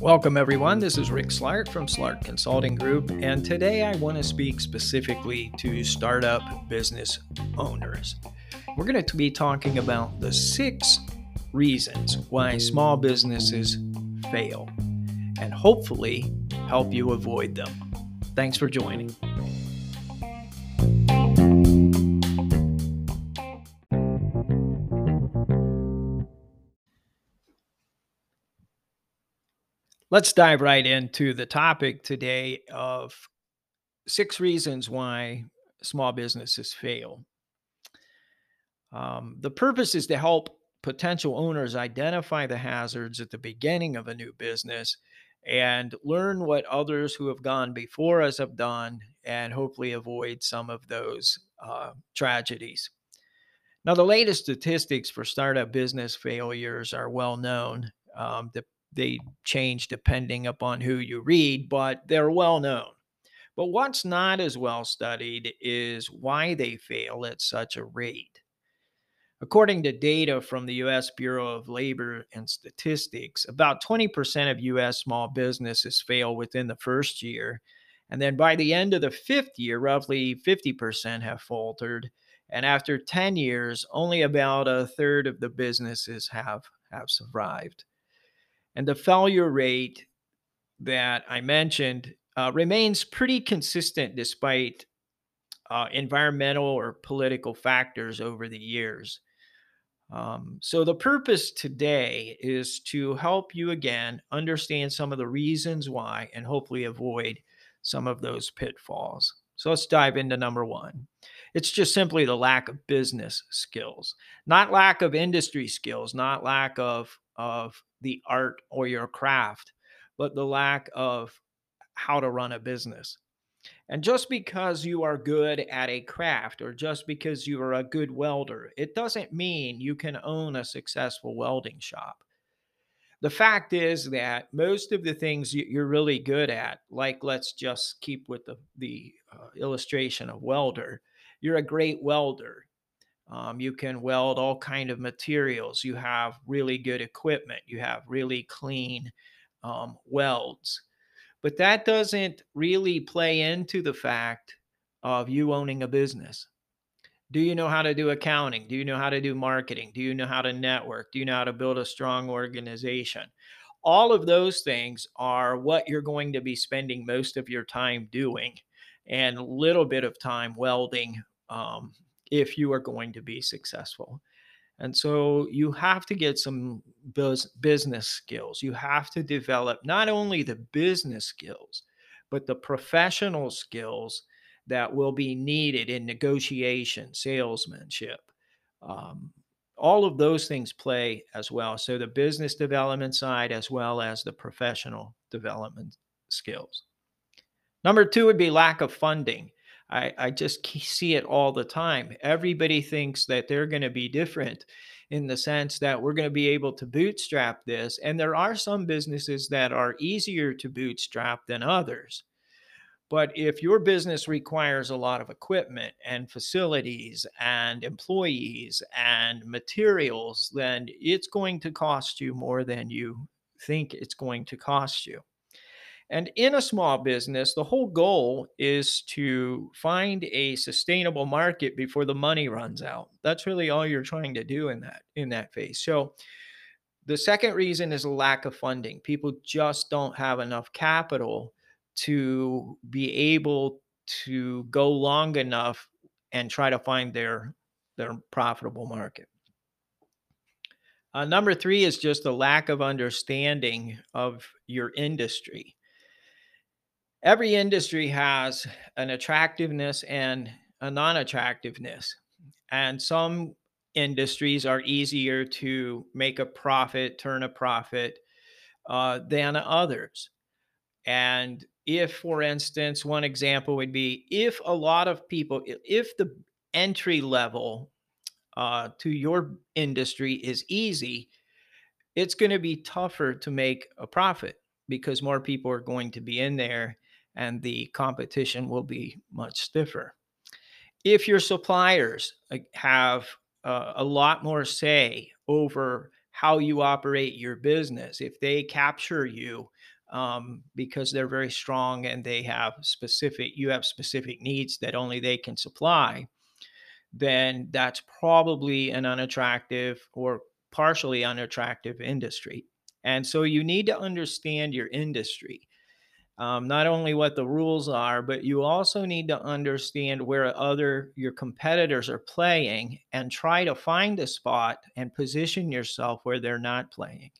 Welcome, everyone. This is Rick Slart from Slart Consulting Group, and today I want to speak specifically to startup business owners. We're going to be talking about the six reasons why small businesses fail and hopefully help you avoid them. Thanks for joining. Let's dive right into the topic today of six reasons why small businesses fail. Um, the purpose is to help potential owners identify the hazards at the beginning of a new business and learn what others who have gone before us have done and hopefully avoid some of those uh, tragedies. Now, the latest statistics for startup business failures are well known. Um, the they change depending upon who you read, but they're well known. But what's not as well studied is why they fail at such a rate. According to data from the US Bureau of Labor and Statistics, about 20% of US small businesses fail within the first year. And then by the end of the fifth year, roughly 50% have faltered. And after 10 years, only about a third of the businesses have, have survived. And the failure rate that I mentioned uh, remains pretty consistent despite uh, environmental or political factors over the years. Um, so, the purpose today is to help you again understand some of the reasons why and hopefully avoid some of those pitfalls. So, let's dive into number one. It's just simply the lack of business skills, not lack of industry skills, not lack of, of the art or your craft, but the lack of how to run a business. And just because you are good at a craft or just because you are a good welder, it doesn't mean you can own a successful welding shop. The fact is that most of the things you're really good at, like let's just keep with the, the uh, illustration of welder, you're a great welder. Um, you can weld all kind of materials. You have really good equipment. You have really clean um, welds. But that doesn't really play into the fact of you owning a business. Do you know how to do accounting? Do you know how to do marketing? Do you know how to network? Do you know how to build a strong organization? All of those things are what you're going to be spending most of your time doing and a little bit of time welding um, if you are going to be successful. And so you have to get some business skills. You have to develop not only the business skills, but the professional skills that will be needed in negotiation, salesmanship. Um, all of those things play as well. So the business development side, as well as the professional development skills. Number two would be lack of funding. I, I just see it all the time. Everybody thinks that they're going to be different in the sense that we're going to be able to bootstrap this. And there are some businesses that are easier to bootstrap than others. But if your business requires a lot of equipment and facilities and employees and materials, then it's going to cost you more than you think it's going to cost you. And in a small business, the whole goal is to find a sustainable market before the money runs out. That's really all you're trying to do in that in that phase. So the second reason is lack of funding. People just don't have enough capital to be able to go long enough and try to find their their profitable market. Uh, number three is just a lack of understanding of your industry every industry has an attractiveness and a non attractiveness. And some industries are easier to make a profit, turn a profit uh, than others. And if, for instance, one example would be if a lot of people, if the entry level uh, to your industry is easy, it's going to be tougher to make a profit because more people are going to be in there and the competition will be much stiffer. If your suppliers have uh, a lot more say over how you operate your business. If they capture you um, because they're very strong and they have specific, you have specific needs that only they can supply, then that's probably an unattractive or partially unattractive industry. And so you need to understand your industry um, not only what the rules are, but you also need to understand where other your competitors are playing and try to find a spot and position yourself where they're not playing.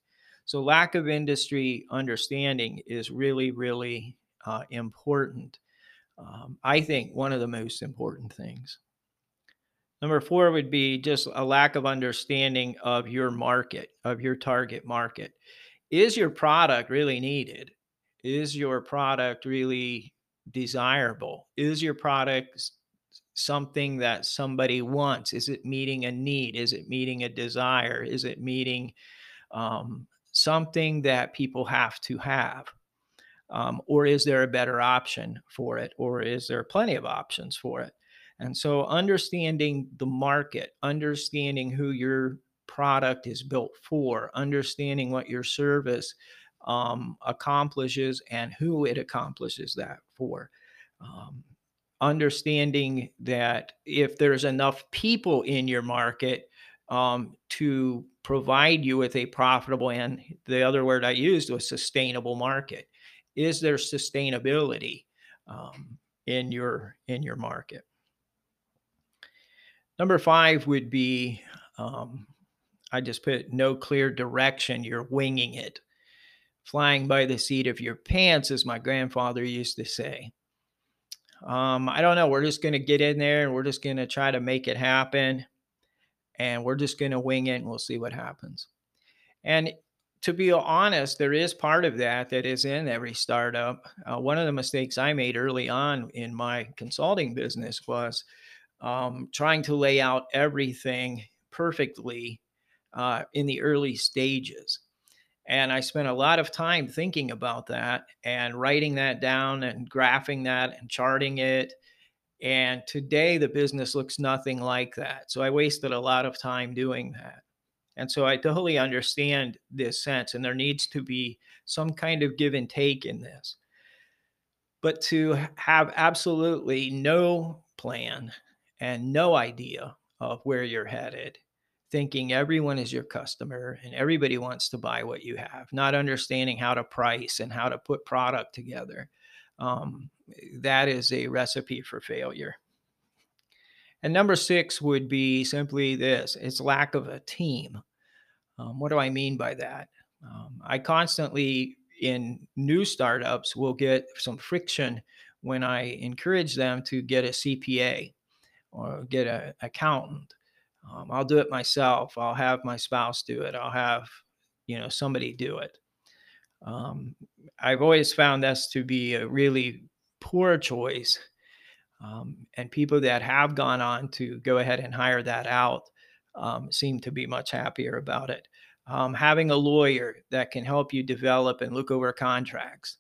So lack of industry understanding is really, really uh, important. Um, I think one of the most important things. Number four would be just a lack of understanding of your market, of your target market. Is your product really needed? Is your product really desirable? Is your product something that somebody wants? Is it meeting a need? Is it meeting a desire? Is it meeting um, something that people have to have? Um, or is there a better option for it? Or is there plenty of options for it? And so, understanding the market, understanding who your product is built for, understanding what your service um, accomplishes and who it accomplishes that for. Um, understanding that if there's enough people in your market um, to provide you with a profitable and the other word I used was sustainable market. Is there sustainability um, in your in your market? Number five would be um, I just put no clear direction. You're winging it flying by the seat of your pants, as my grandfather used to say. Um, I don't know. We're just going to get in there and we're just going to try to make it happen. And we're just going to wing it and we'll see what happens. And to be honest, there is part of that that is in every startup. Uh, one of the mistakes I made early on in my consulting business was um, trying to lay out everything perfectly uh, in the early stages. And I spent a lot of time thinking about that and writing that down and graphing that and charting it. And today the business looks nothing like that. So I wasted a lot of time doing that. And so I totally understand this sense, and there needs to be some kind of give and take in this. But to have absolutely no plan and no idea of where you're headed thinking everyone is your customer and everybody wants to buy what you have, not understanding how to price and how to put product together. Um, that is a recipe for failure. And number six would be simply this it's lack of a team. Um, what do I mean by that? Um, I constantly, in new startups, will get some friction when I encourage them to get a CPA or get an accountant um, I'll do it myself. I'll have my spouse do it. I'll have, you know, somebody do it. Um, I've always found this to be a really poor choice. Um, and people that have gone on to go ahead and hire that out um, seem to be much happier about it. Um, having a lawyer that can help you develop and look over contracts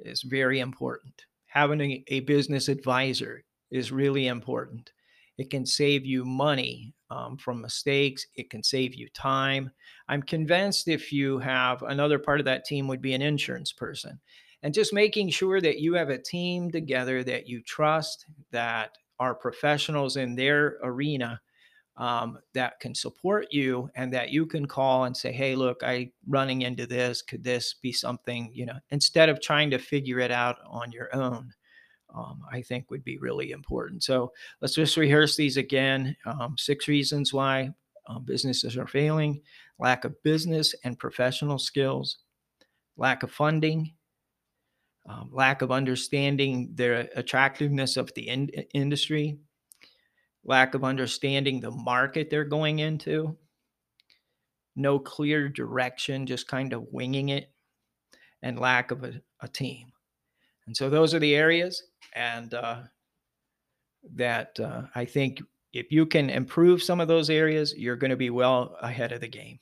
is very important. Having a, a business advisor is really important. It can save you money um, from mistakes. It can save you time. I'm convinced if you have another part of that team would be an insurance person. And just making sure that you have a team together that you trust, that are professionals in their arena um, that can support you and that you can call and say, hey, look, I running into this. Could this be something, you know, instead of trying to figure it out on your own um, I think would be really important. So let's just rehearse these again. Um, six reasons why um, businesses are failing lack of business and professional skills, lack of funding, um, lack of understanding the attractiveness of the in- industry, lack of understanding the market they're going into, no clear direction, just kind of winging it, and lack of a, a team. And so those are the areas and uh, that uh, I think if you can improve some of those areas, you're going to be well ahead of the game.